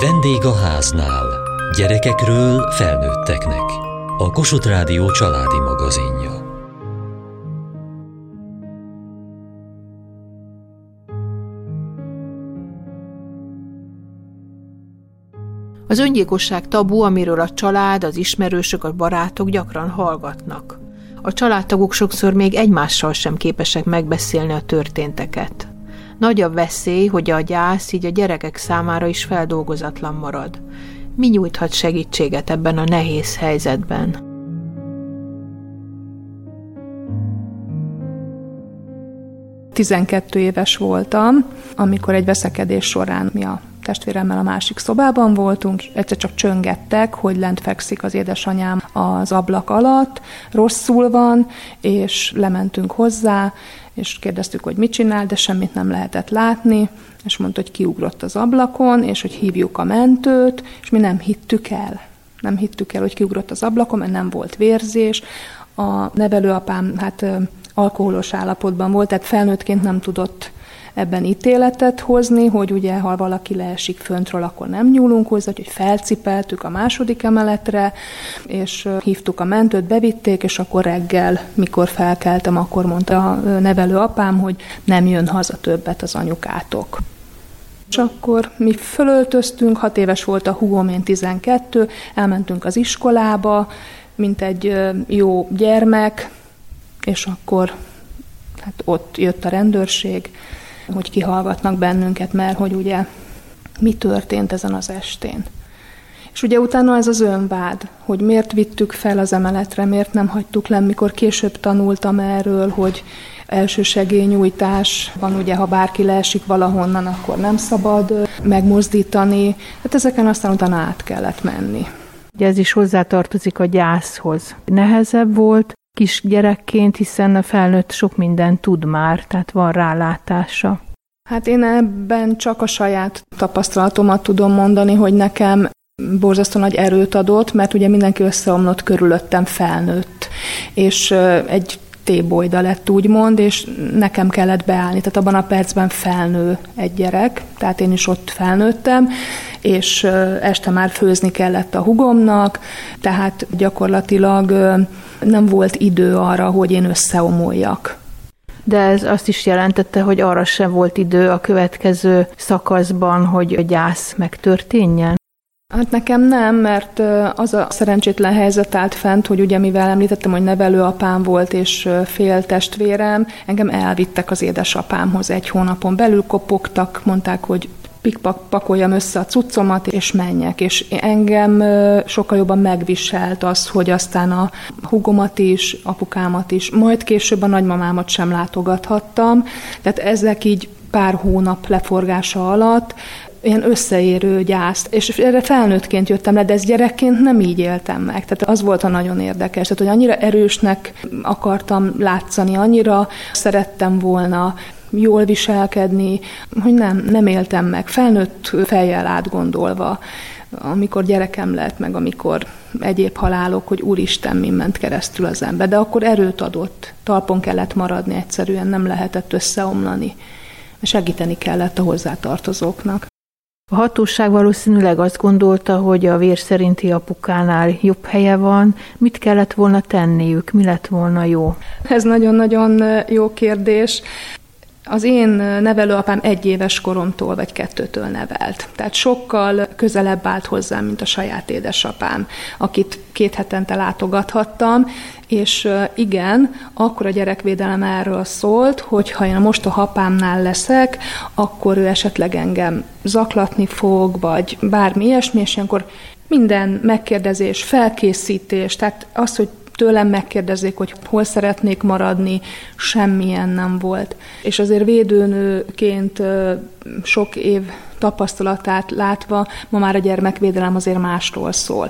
Vendég a háznál. Gyerekekről felnőtteknek. A Kossuth Rádió családi magazinja. Az öngyilkosság tabu, amiről a család, az ismerősök, a barátok gyakran hallgatnak. A családtagok sokszor még egymással sem képesek megbeszélni a történteket. Nagy a veszély, hogy a gyász így a gyerekek számára is feldolgozatlan marad. Mi nyújthat segítséget ebben a nehéz helyzetben? Tizenkettő éves voltam, amikor egy veszekedés során mi a testvéremmel a másik szobában voltunk, egyszer csak csöngettek, hogy lent fekszik az édesanyám az ablak alatt, rosszul van, és lementünk hozzá, és kérdeztük, hogy mit csinál, de semmit nem lehetett látni, és mondta, hogy kiugrott az ablakon, és hogy hívjuk a mentőt, és mi nem hittük el. Nem hittük el, hogy kiugrott az ablakon, mert nem volt vérzés. A nevelőapám hát alkoholos állapotban volt, tehát felnőttként nem tudott ebben ítéletet hozni, hogy ugye, ha valaki leesik föntről, akkor nem nyúlunk hozzá, hogy felcipeltük a második emeletre, és hívtuk a mentőt, bevitték, és akkor reggel, mikor felkeltem, akkor mondta a nevelő apám, hogy nem jön haza többet az anyukátok. És akkor mi fölöltöztünk, hat éves volt a húgom, én 12, elmentünk az iskolába, mint egy jó gyermek, és akkor hát ott jött a rendőrség, hogy kihallgatnak bennünket, mert hogy ugye mi történt ezen az estén. És ugye utána ez az önvád, hogy miért vittük fel az emeletre, miért nem hagytuk le, mikor később tanultam erről, hogy elsősegélynyújtás van, ugye, ha bárki leesik valahonnan, akkor nem szabad megmozdítani. Hát ezeken aztán utána át kellett menni. Ugye ez is hozzátartozik a gyászhoz. Nehezebb volt kisgyerekként, hiszen a felnőtt sok mindent tud már, tehát van rálátása. Hát én ebben csak a saját tapasztalatomat tudom mondani, hogy nekem borzasztó nagy erőt adott, mert ugye mindenki összeomlott körülöttem felnőtt. És egy tébolyda lett úgymond, és nekem kellett beállni. Tehát abban a percben felnő egy gyerek, tehát én is ott felnőttem, és este már főzni kellett a hugomnak, tehát gyakorlatilag nem volt idő arra, hogy én összeomoljak. De ez azt is jelentette, hogy arra sem volt idő a következő szakaszban, hogy a gyász megtörténjen? Hát nekem nem, mert az a szerencsétlen helyzet állt fent, hogy ugye mivel említettem, hogy nevelőapám volt és fél testvérem, engem elvittek az édesapámhoz egy hónapon belül, kopogtak, mondták, hogy pikpak pakoljam össze a cuccomat, és menjek. És engem sokkal jobban megviselt az, hogy aztán a hugomat is, apukámat is, majd később a nagymamámat sem látogathattam. Tehát ezek így pár hónap leforgása alatt ilyen összeérő gyászt, és erre felnőttként jöttem le, de ez gyerekként nem így éltem meg. Tehát az volt a nagyon érdekes, tehát hogy annyira erősnek akartam látszani, annyira szerettem volna jól viselkedni, hogy nem, nem éltem meg, felnőtt fejjel átgondolva, amikor gyerekem lett, meg amikor egyéb halálok, hogy úristen, mi ment keresztül az ember. De akkor erőt adott, talpon kellett maradni egyszerűen, nem lehetett összeomlani. Segíteni kellett a hozzátartozóknak. A hatóság valószínűleg azt gondolta, hogy a vér szerinti apukánál jobb helye van. Mit kellett volna tenniük? Mi lett volna jó? Ez nagyon-nagyon jó kérdés. Az én nevelőapám egy éves koromtól vagy kettőtől nevelt. Tehát sokkal közelebb állt hozzám, mint a saját édesapám, akit két hetente látogathattam, és igen, akkor a gyerekvédelem erről szólt, hogy ha én most a hapámnál leszek, akkor ő esetleg engem zaklatni fog, vagy bármi ilyesmi, és ilyenkor minden megkérdezés, felkészítés, tehát az, hogy tőlem megkérdezik, hogy hol szeretnék maradni, semmilyen nem volt. És azért védőnőként sok év tapasztalatát látva, ma már a gyermekvédelem azért másról szól.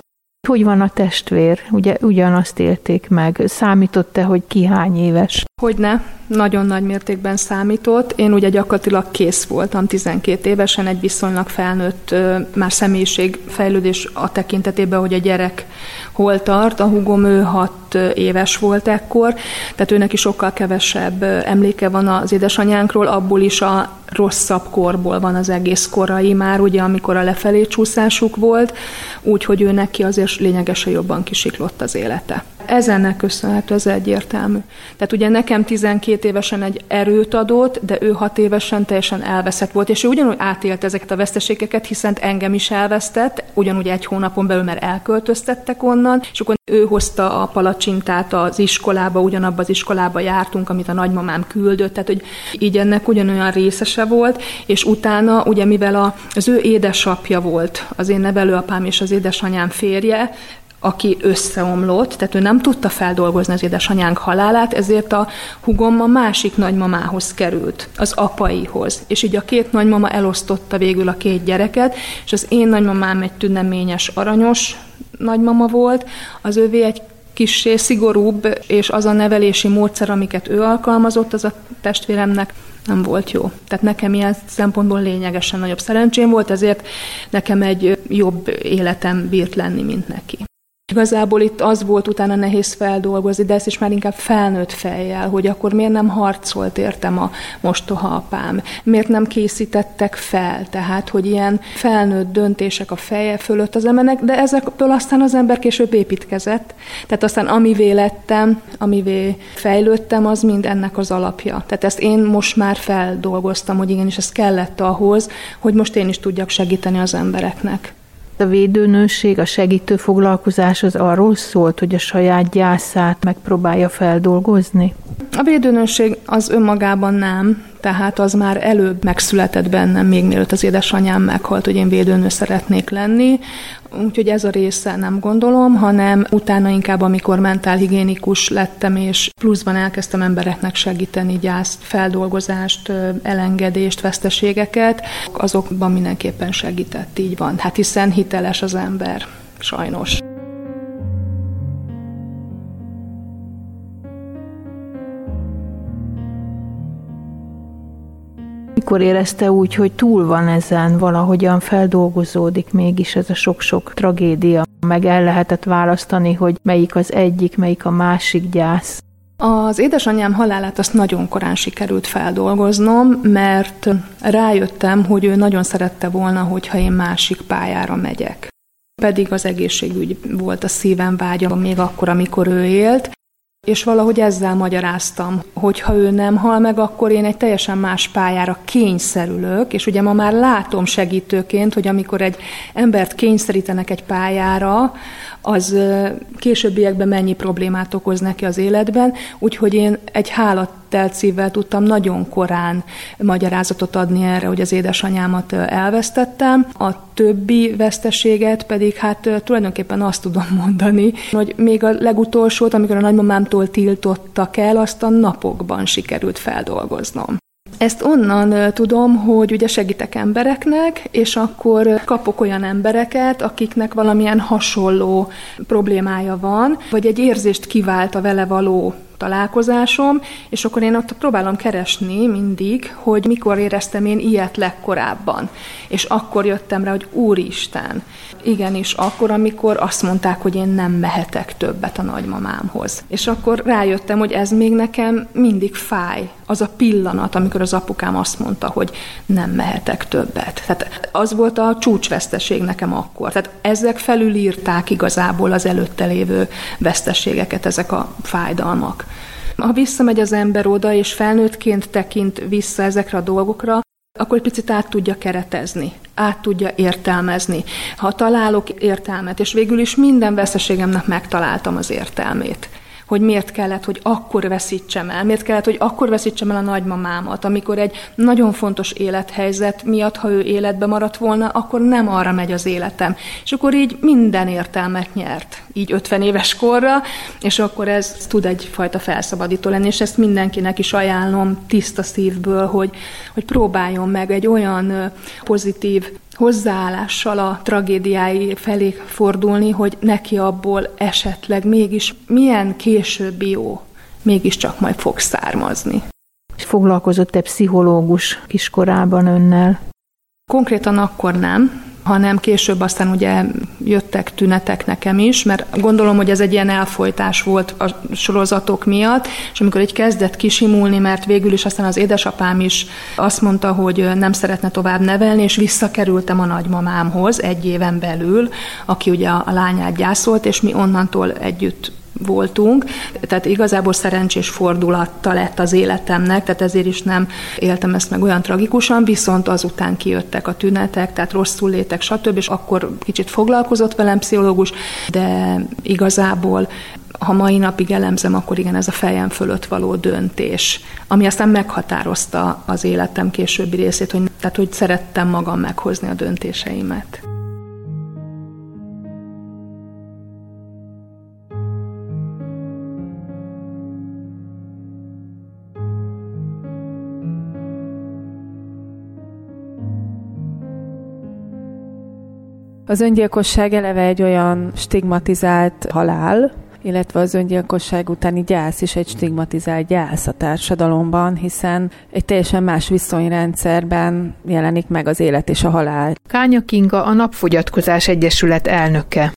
Hogy van a testvér? Ugye ugyanazt élték meg. Számított-e, hogy ki hány éves? Hogyne, nagyon nagy mértékben számított. Én ugye gyakorlatilag kész voltam 12 évesen, egy viszonylag felnőtt már személyiségfejlődés a tekintetében, hogy a gyerek hol tart. A hugom ő hat éves volt ekkor, tehát őnek is sokkal kevesebb emléke van az édesanyánkról, abból is a rosszabb korból van az egész korai már, ugye amikor a lefelé csúszásuk volt, úgyhogy ő neki azért lényegesen jobban kisiklott az élete. Ezennek köszönhető, az egyértelmű. Tehát ugye nekem 12 évesen egy erőt adott, de ő 6 évesen teljesen elveszett volt, és ő ugyanúgy átélt ezeket a veszteségeket, hiszen engem is elvesztett, ugyanúgy egy hónapon belül, mert elköltöztettek onnan, és akkor ő hozta a palacsintát az iskolába, ugyanabba az iskolába jártunk, amit a nagymamám küldött, tehát hogy így ennek ugyanolyan részese volt, és utána, ugye mivel az ő édesapja volt, az én nevelőapám és az édesanyám férje, aki összeomlott, tehát ő nem tudta feldolgozni az édesanyánk halálát, ezért a hugom a másik nagymamához került, az apaihoz. És így a két nagymama elosztotta végül a két gyereket, és az én nagymamám egy tüneményes, aranyos nagymama volt, az ővé egy kissé szigorúbb, és az a nevelési módszer, amiket ő alkalmazott, az a testvéremnek nem volt jó. Tehát nekem ilyen szempontból lényegesen nagyobb szerencsém volt, ezért nekem egy jobb életem bírt lenni, mint neki. Igazából itt az volt utána nehéz feldolgozni, de ezt is már inkább felnőtt fejjel, hogy akkor miért nem harcolt értem a mostoha apám, miért nem készítettek fel, tehát hogy ilyen felnőtt döntések a feje fölött az embernek, de ezekből aztán az ember később építkezett. Tehát aztán amivé lettem, amivé fejlődtem, az mind ennek az alapja. Tehát ezt én most már feldolgoztam, hogy igenis ez kellett ahhoz, hogy most én is tudjak segíteni az embereknek. A védőnőség, a segítő foglalkozás az arról szólt, hogy a saját gyászát megpróbálja feldolgozni? A védőnőség az önmagában nem, tehát az már előbb megszületett bennem, még mielőtt az édesanyám meghalt, hogy én védőnő szeretnék lenni. Úgyhogy ez a része nem gondolom, hanem utána inkább, amikor mentálhigiénikus lettem, és pluszban elkezdtem embereknek segíteni gyászt, feldolgozást, elengedést, veszteségeket, azokban mindenképpen segített, így van. Hát hiszen hiteles az ember, sajnos. Mikor érezte úgy, hogy túl van ezen, valahogyan feldolgozódik mégis ez a sok-sok tragédia, meg el lehetett választani, hogy melyik az egyik, melyik a másik gyász? Az édesanyám halálát azt nagyon korán sikerült feldolgoznom, mert rájöttem, hogy ő nagyon szerette volna, hogyha én másik pályára megyek. Pedig az egészségügy volt a szívem vágya még akkor, amikor ő élt, és valahogy ezzel magyaráztam, hogy ha ő nem hal meg, akkor én egy teljesen más pályára kényszerülök, és ugye ma már látom segítőként, hogy amikor egy embert kényszerítenek egy pályára, az későbbiekben mennyi problémát okoz neki az életben, úgyhogy én egy hálattelt szívvel tudtam nagyon korán magyarázatot adni erre, hogy az édesanyámat elvesztettem. A többi veszteséget pedig hát tulajdonképpen azt tudom mondani, hogy még a legutolsót, amikor a nagymamámtól tiltottak el, azt a napokban sikerült feldolgoznom. Ezt onnan tudom, hogy ugye segítek embereknek, és akkor kapok olyan embereket, akiknek valamilyen hasonló problémája van, vagy egy érzést kivált a vele való találkozásom, és akkor én ott próbálom keresni mindig, hogy mikor éreztem én ilyet legkorábban. És akkor jöttem rá, hogy Úristen, igenis, akkor, amikor azt mondták, hogy én nem mehetek többet a nagymamámhoz. És akkor rájöttem, hogy ez még nekem mindig fáj. Az a pillanat, amikor az apukám azt mondta, hogy nem mehetek többet. Tehát az volt a csúcsveszteség nekem akkor. Tehát ezek felülírták igazából az előtte lévő veszteségeket, ezek a fájdalmak. Ha visszamegy az ember oda, és felnőttként tekint vissza ezekre a dolgokra, akkor egy picit át tudja keretezni, át tudja értelmezni. Ha találok értelmet, és végül is minden veszteségemnek megtaláltam az értelmét, hogy miért kellett, hogy akkor veszítsem el, miért kellett, hogy akkor veszítsem el a nagymamámat, amikor egy nagyon fontos élethelyzet miatt, ha ő életbe maradt volna, akkor nem arra megy az életem. És akkor így minden értelmet nyert, így 50 éves korra, és akkor ez tud egyfajta felszabadító lenni, és ezt mindenkinek is ajánlom tiszta szívből, hogy, hogy próbáljon meg egy olyan pozitív hozzáállással a tragédiái felé fordulni, hogy neki abból esetleg mégis milyen későbbi jó mégiscsak majd fog származni. Foglalkozott-e pszichológus kiskorában önnel? Konkrétan akkor nem, hanem később aztán ugye jöttek tünetek nekem is, mert gondolom, hogy ez egy ilyen elfolytás volt a sorozatok miatt, és amikor egy kezdett kisimulni, mert végül is aztán az édesapám is azt mondta, hogy nem szeretne tovább nevelni, és visszakerültem a nagymamámhoz egy éven belül, aki ugye a lányát gyászolt, és mi onnantól együtt voltunk, tehát igazából szerencsés fordulatta lett az életemnek, tehát ezért is nem éltem ezt meg olyan tragikusan, viszont azután kijöttek a tünetek, tehát rosszul létek, stb., és akkor kicsit foglalkozott velem pszichológus, de igazából ha mai napig elemzem, akkor igen, ez a fejem fölött való döntés, ami aztán meghatározta az életem későbbi részét, hogy, tehát hogy szerettem magam meghozni a döntéseimet. Az öngyilkosság eleve egy olyan stigmatizált halál, illetve az öngyilkosság utáni gyász is egy stigmatizált gyász a társadalomban, hiszen egy teljesen más viszonyrendszerben jelenik meg az élet és a halál. Kánya Kinga a Napfogyatkozás Egyesület elnöke.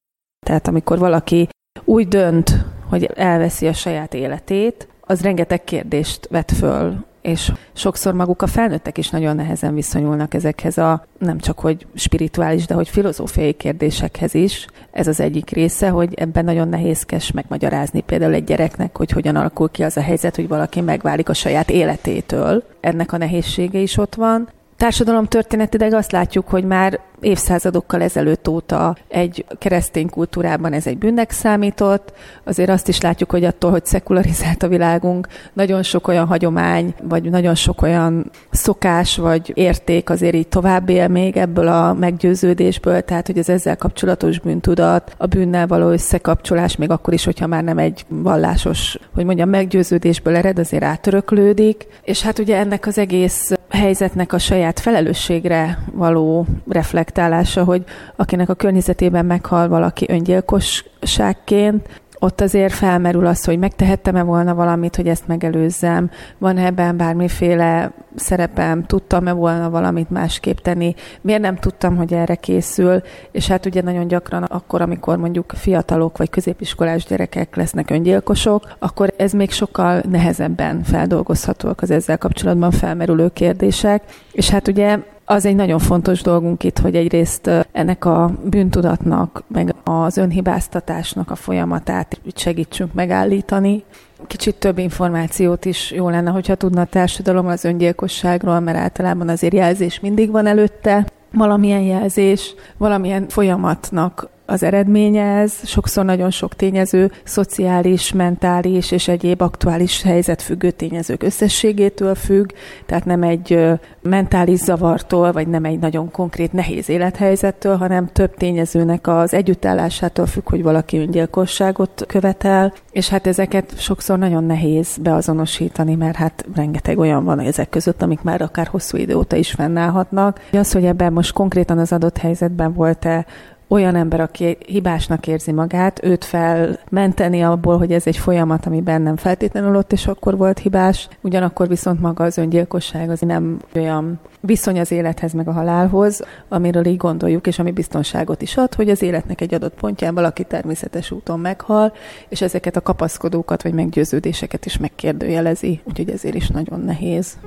Tehát amikor valaki úgy dönt, hogy elveszi a saját életét, az rengeteg kérdést vet föl és sokszor maguk a felnőttek is nagyon nehezen viszonyulnak ezekhez a nem csak hogy spirituális, de hogy filozófiai kérdésekhez is. Ez az egyik része, hogy ebben nagyon nehézkes megmagyarázni például egy gyereknek, hogy hogyan alakul ki az a helyzet, hogy valaki megválik a saját életétől. Ennek a nehézsége is ott van. Társadalom történetileg azt látjuk, hogy már évszázadokkal ezelőtt óta egy keresztény kultúrában ez egy bűnnek számított. Azért azt is látjuk, hogy attól, hogy szekularizált a világunk, nagyon sok olyan hagyomány, vagy nagyon sok olyan szokás, vagy érték azért így tovább él még ebből a meggyőződésből, tehát hogy az ezzel kapcsolatos bűntudat, a bűnnel való összekapcsolás, még akkor is, hogyha már nem egy vallásos, hogy mondjam, meggyőződésből ered, azért átöröklődik. És hát ugye ennek az egész helyzetnek a saját felelősségre való reflekt reflektálása, hogy akinek a környezetében meghal valaki öngyilkosságként, ott azért felmerül az, hogy megtehettem-e volna valamit, hogy ezt megelőzzem, van ebben bármiféle szerepem, tudtam-e volna valamit másképp tenni, miért nem tudtam, hogy erre készül, és hát ugye nagyon gyakran akkor, amikor mondjuk fiatalok vagy középiskolás gyerekek lesznek öngyilkosok, akkor ez még sokkal nehezebben feldolgozhatóak az ezzel kapcsolatban felmerülő kérdések, és hát ugye az egy nagyon fontos dolgunk itt, hogy egyrészt ennek a bűntudatnak, meg az önhibáztatásnak a folyamatát segítsünk megállítani. Kicsit több információt is jó lenne, hogyha tudna a társadalom az öngyilkosságról, mert általában azért jelzés mindig van előtte, valamilyen jelzés, valamilyen folyamatnak az eredménye ez. Sokszor nagyon sok tényező, szociális, mentális és egyéb aktuális helyzetfüggő tényezők összességétől függ, tehát nem egy mentális zavartól, vagy nem egy nagyon konkrét nehéz élethelyzettől, hanem több tényezőnek az együttállásától függ, hogy valaki öngyilkosságot követel, és hát ezeket sokszor nagyon nehéz beazonosítani, mert hát rengeteg olyan van ezek között, amik már akár hosszú idő óta is fennállhatnak. Az, hogy ebben most konkrétan az adott helyzetben volt-e olyan ember, aki hibásnak érzi magát, őt felmenteni abból, hogy ez egy folyamat, ami bennem feltétlenül ott, és akkor volt hibás. Ugyanakkor viszont maga az öngyilkosság az nem olyan viszony az élethez meg a halálhoz, amiről így gondoljuk, és ami biztonságot is ad, hogy az életnek egy adott pontján valaki természetes úton meghal, és ezeket a kapaszkodókat vagy meggyőződéseket is megkérdőjelezi, úgyhogy ezért is nagyon nehéz.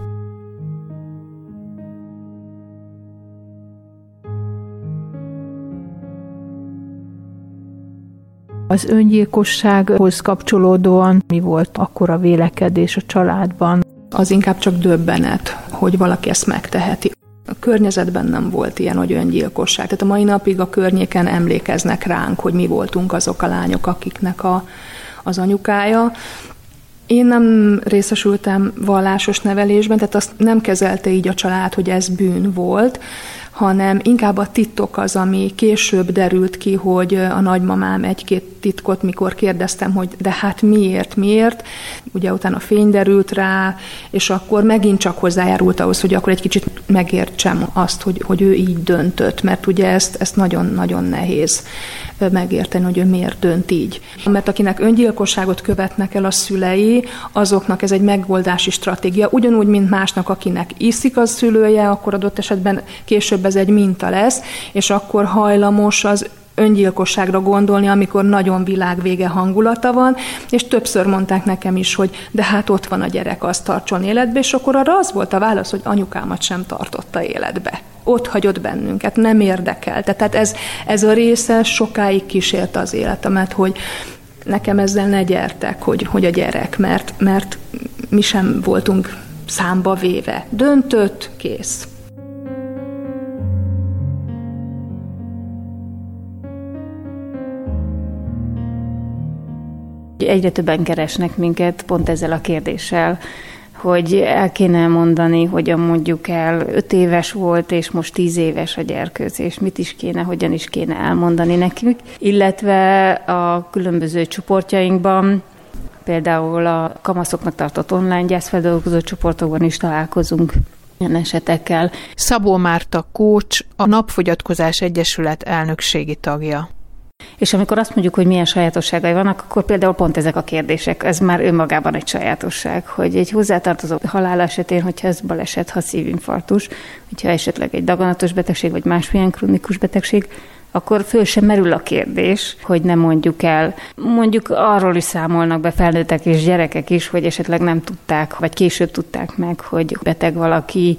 Az öngyilkossághoz kapcsolódóan mi volt akkor a vélekedés a családban? Az inkább csak döbbenet, hogy valaki ezt megteheti. A környezetben nem volt ilyen, hogy öngyilkosság. Tehát a mai napig a környéken emlékeznek ránk, hogy mi voltunk azok a lányok, akiknek a, az anyukája. Én nem részesültem vallásos nevelésben, tehát azt nem kezelte így a család, hogy ez bűn volt, hanem inkább a titok az, ami később derült ki, hogy a nagymamám egy-két titkot, mikor kérdeztem, hogy de hát miért, miért, ugye utána fény derült rá, és akkor megint csak hozzájárult ahhoz, hogy akkor egy kicsit megértsem azt, hogy, hogy ő így döntött, mert ugye ezt, ezt nagyon-nagyon nehéz megérteni, hogy ő miért dönt így. Mert akinek öngyilkosságot követnek el a szülei, azoknak ez egy megoldási stratégia, ugyanúgy, mint másnak, akinek iszik a szülője, akkor adott esetben később ez egy minta lesz, és akkor hajlamos az öngyilkosságra gondolni, amikor nagyon világvége hangulata van, és többször mondták nekem is, hogy de hát ott van a gyerek, azt tartson életbe, és akkor arra az volt a válasz, hogy anyukámat sem tartotta életbe. Ott hagyott bennünket, nem érdekelte. Tehát ez, ez a része sokáig kísérte az életemet, hogy nekem ezzel ne gyertek, hogy, hogy a gyerek, mert, mert mi sem voltunk számba véve. Döntött, kész. Egyre többen keresnek minket pont ezzel a kérdéssel, hogy el kéne mondani, hogyan mondjuk el, öt éves volt, és most tíz éves a gyerkőz, és mit is kéne, hogyan is kéne elmondani nekünk. Illetve a különböző csoportjainkban, például a kamaszoknak tartott online gyászfeldolgozó csoportokban is találkozunk ilyen esetekkel. Szabó Márta Kócs, a Napfogyatkozás Egyesület elnökségi tagja. És amikor azt mondjuk, hogy milyen sajátosságai vannak, akkor például pont ezek a kérdések, ez már önmagában egy sajátosság, hogy egy hozzátartozó halál esetén, hogyha ez baleset, ha szívinfarktus, hogyha esetleg egy daganatos betegség, vagy másmilyen krónikus betegség, akkor föl sem merül a kérdés, hogy nem mondjuk el. Mondjuk arról is számolnak be felnőttek és gyerekek is, hogy esetleg nem tudták, vagy később tudták meg, hogy beteg valaki,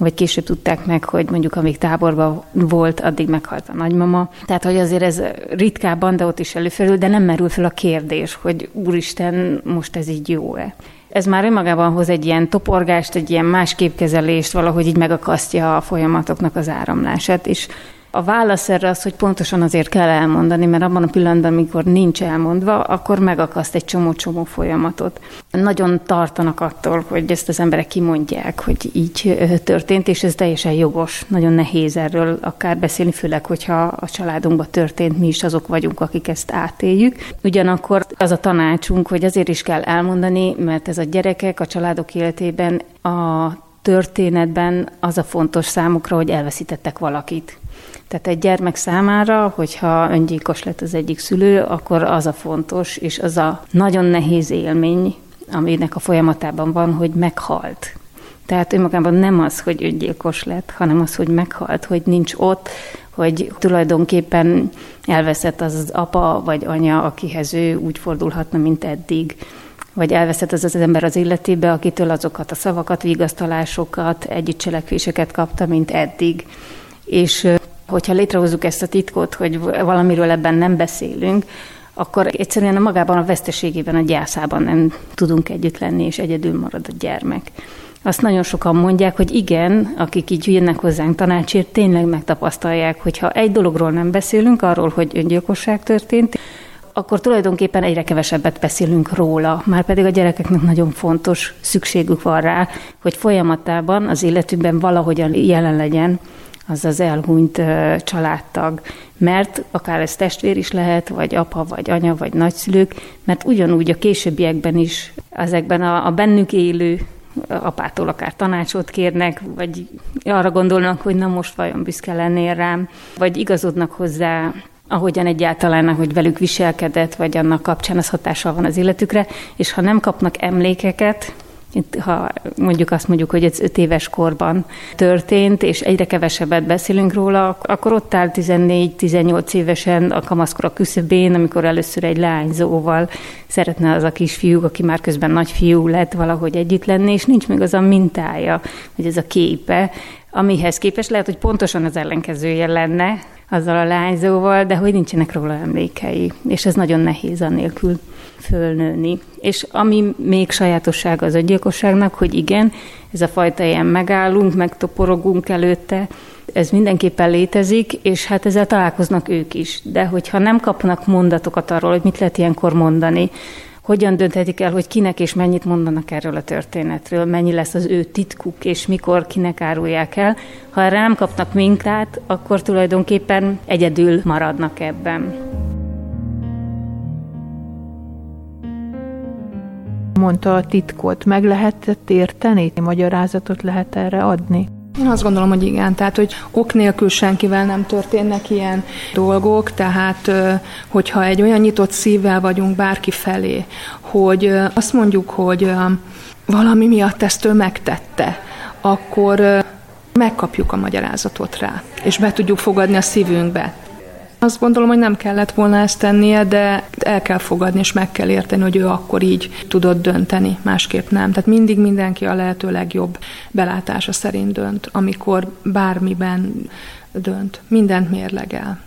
vagy később tudták meg, hogy mondjuk amíg táborban volt, addig meghalt a nagymama. Tehát, hogy azért ez ritkábban, de ott is előfelül, de nem merül fel a kérdés, hogy úristen, most ez így jó-e. Ez már önmagában hoz egy ilyen toporgást, egy ilyen más képkezelést, valahogy így megakasztja a folyamatoknak az áramlását, és a válasz erre az, hogy pontosan azért kell elmondani, mert abban a pillanatban, amikor nincs elmondva, akkor megakaszt egy csomó-csomó folyamatot. Nagyon tartanak attól, hogy ezt az emberek kimondják, hogy így történt, és ez teljesen jogos. Nagyon nehéz erről akár beszélni, főleg, hogyha a családunkban történt, mi is azok vagyunk, akik ezt átéljük. Ugyanakkor az a tanácsunk, hogy azért is kell elmondani, mert ez a gyerekek a családok életében a történetben az a fontos számukra, hogy elveszítettek valakit. Tehát egy gyermek számára, hogyha öngyilkos lett az egyik szülő, akkor az a fontos, és az a nagyon nehéz élmény, aminek a folyamatában van, hogy meghalt. Tehát önmagában nem az, hogy öngyilkos lett, hanem az, hogy meghalt, hogy nincs ott, hogy tulajdonképpen elveszett az az apa vagy anya, akihez ő úgy fordulhatna, mint eddig vagy elveszett az az ember az életébe, akitől azokat a szavakat, vigasztalásokat, együttcselekvéseket kapta, mint eddig. És hogyha létrehozzuk ezt a titkot, hogy valamiről ebben nem beszélünk, akkor egyszerűen a magában a veszteségében, a gyászában nem tudunk együtt lenni, és egyedül marad a gyermek. Azt nagyon sokan mondják, hogy igen, akik így jönnek hozzánk tanácsért, tényleg megtapasztalják, hogy ha egy dologról nem beszélünk, arról, hogy öngyilkosság történt, akkor tulajdonképpen egyre kevesebbet beszélünk róla, már pedig a gyerekeknek nagyon fontos szükségük van rá, hogy folyamatában az életükben valahogyan jelen legyen az az elhunyt családtag, mert akár ez testvér is lehet, vagy apa, vagy anya, vagy nagyszülők, mert ugyanúgy a későbbiekben is ezekben a, a bennük élő apától akár tanácsot kérnek, vagy arra gondolnak, hogy na most vajon büszke lennél rám, vagy igazodnak hozzá ahogyan egyáltalán, hogy velük viselkedett, vagy annak kapcsán az hatással van az életükre, és ha nem kapnak emlékeket, itt, ha mondjuk azt mondjuk, hogy ez öt éves korban történt, és egyre kevesebbet beszélünk róla, akkor ott áll 14-18 évesen a kamaszkora küszöbén, amikor először egy leányzóval szeretne az a kisfiú, aki már közben nagyfiú lett valahogy együtt lenni, és nincs még az a mintája, hogy ez a képe, amihez képest lehet, hogy pontosan az ellenkezője lenne azzal a lányzóval, de hogy nincsenek róla emlékei, és ez nagyon nehéz annélkül fölnőni. És ami még sajátosság az öngyilkosságnak, hogy igen, ez a fajta ilyen megállunk, megtoporogunk előtte, ez mindenképpen létezik, és hát ezzel találkoznak ők is. De hogyha nem kapnak mondatokat arról, hogy mit lehet ilyenkor mondani, hogyan dönthetik el, hogy kinek és mennyit mondanak erről a történetről, mennyi lesz az ő titkuk, és mikor kinek árulják el. Ha erre nem kapnak minklát, akkor tulajdonképpen egyedül maradnak ebben. Mondta a titkot, meg lehetett érteni? Magyarázatot lehet erre adni? Én azt gondolom, hogy igen. Tehát, hogy ok nélkül senkivel nem történnek ilyen dolgok, tehát, hogyha egy olyan nyitott szívvel vagyunk bárki felé, hogy azt mondjuk, hogy valami miatt ezt ő megtette, akkor megkapjuk a magyarázatot rá, és be tudjuk fogadni a szívünkbe. Azt gondolom, hogy nem kellett volna ezt tennie, de el kell fogadni, és meg kell érteni, hogy ő akkor így tudott dönteni, másképp nem. Tehát mindig mindenki a lehető legjobb belátása szerint dönt, amikor bármiben dönt. Mindent mérlegel.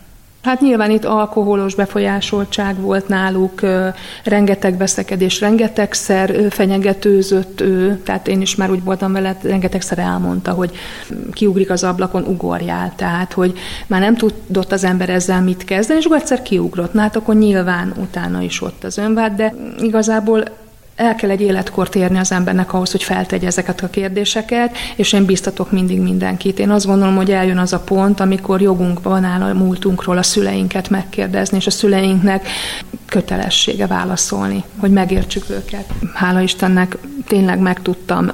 Hát nyilván itt alkoholos befolyásoltság volt náluk, rengeteg veszekedés, rengetegszer fenyegetőzött ő, tehát én is már úgy voltam vele, rengetegszer elmondta, hogy kiugrik az ablakon, ugorjál, tehát hogy már nem tudott az ember ezzel mit kezdeni, és akkor egyszer kiugrott, na hát akkor nyilván utána is ott az önvád, de igazából el kell egy életkort érni az embernek ahhoz, hogy feltegye ezeket a kérdéseket, és én biztatok mindig mindenkit. Én azt gondolom, hogy eljön az a pont, amikor jogunk van áll a múltunkról a szüleinket megkérdezni, és a szüleinknek kötelessége válaszolni, hogy megértsük őket. Hála Istennek tényleg megtudtam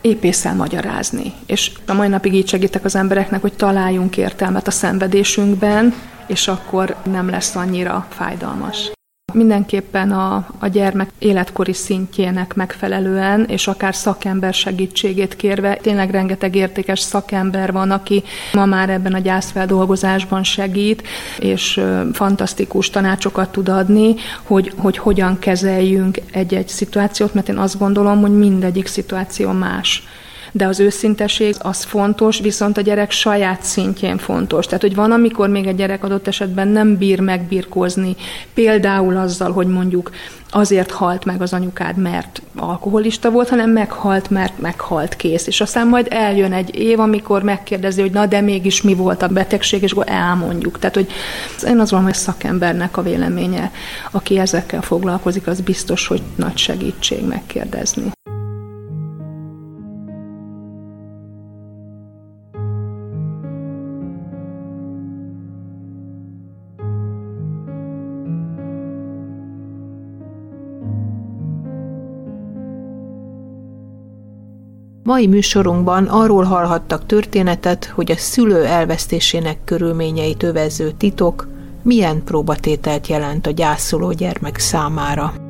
épészel magyarázni. És a mai napig így segítek az embereknek, hogy találjunk értelmet a szenvedésünkben, és akkor nem lesz annyira fájdalmas. Mindenképpen a, a gyermek életkori szintjének megfelelően, és akár szakember segítségét kérve, tényleg rengeteg értékes szakember van, aki ma már ebben a gyászfeldolgozásban segít, és fantasztikus tanácsokat tud adni, hogy, hogy hogyan kezeljünk egy-egy szituációt, mert én azt gondolom, hogy mindegyik szituáció más de az őszinteség az fontos, viszont a gyerek saját szintjén fontos. Tehát, hogy van, amikor még egy gyerek adott esetben nem bír megbirkózni, például azzal, hogy mondjuk azért halt meg az anyukád, mert alkoholista volt, hanem meghalt, mert meghalt kész. És aztán majd eljön egy év, amikor megkérdezi, hogy na de mégis mi volt a betegség, és akkor elmondjuk. Tehát, hogy én az valami szakembernek a véleménye, aki ezekkel foglalkozik, az biztos, hogy nagy segítség megkérdezni. Mai műsorunkban arról hallhattak történetet, hogy a szülő elvesztésének körülményeit övező titok milyen próbatételt jelent a gyászoló gyermek számára.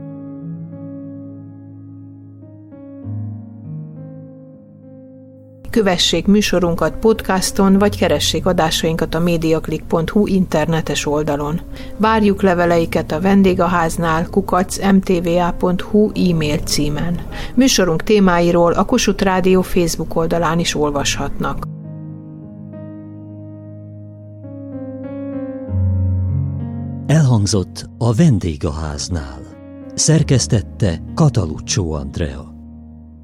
Kövessék műsorunkat podcaston, vagy keressék adásainkat a mediaclick.hu internetes oldalon. Várjuk leveleiket a vendégháznál kukac.mtva.hu e-mail címen. Műsorunk témáiról a Kossuth Rádió Facebook oldalán is olvashatnak. Elhangzott a vendégháznál. Szerkesztette Kataluccio Andrea.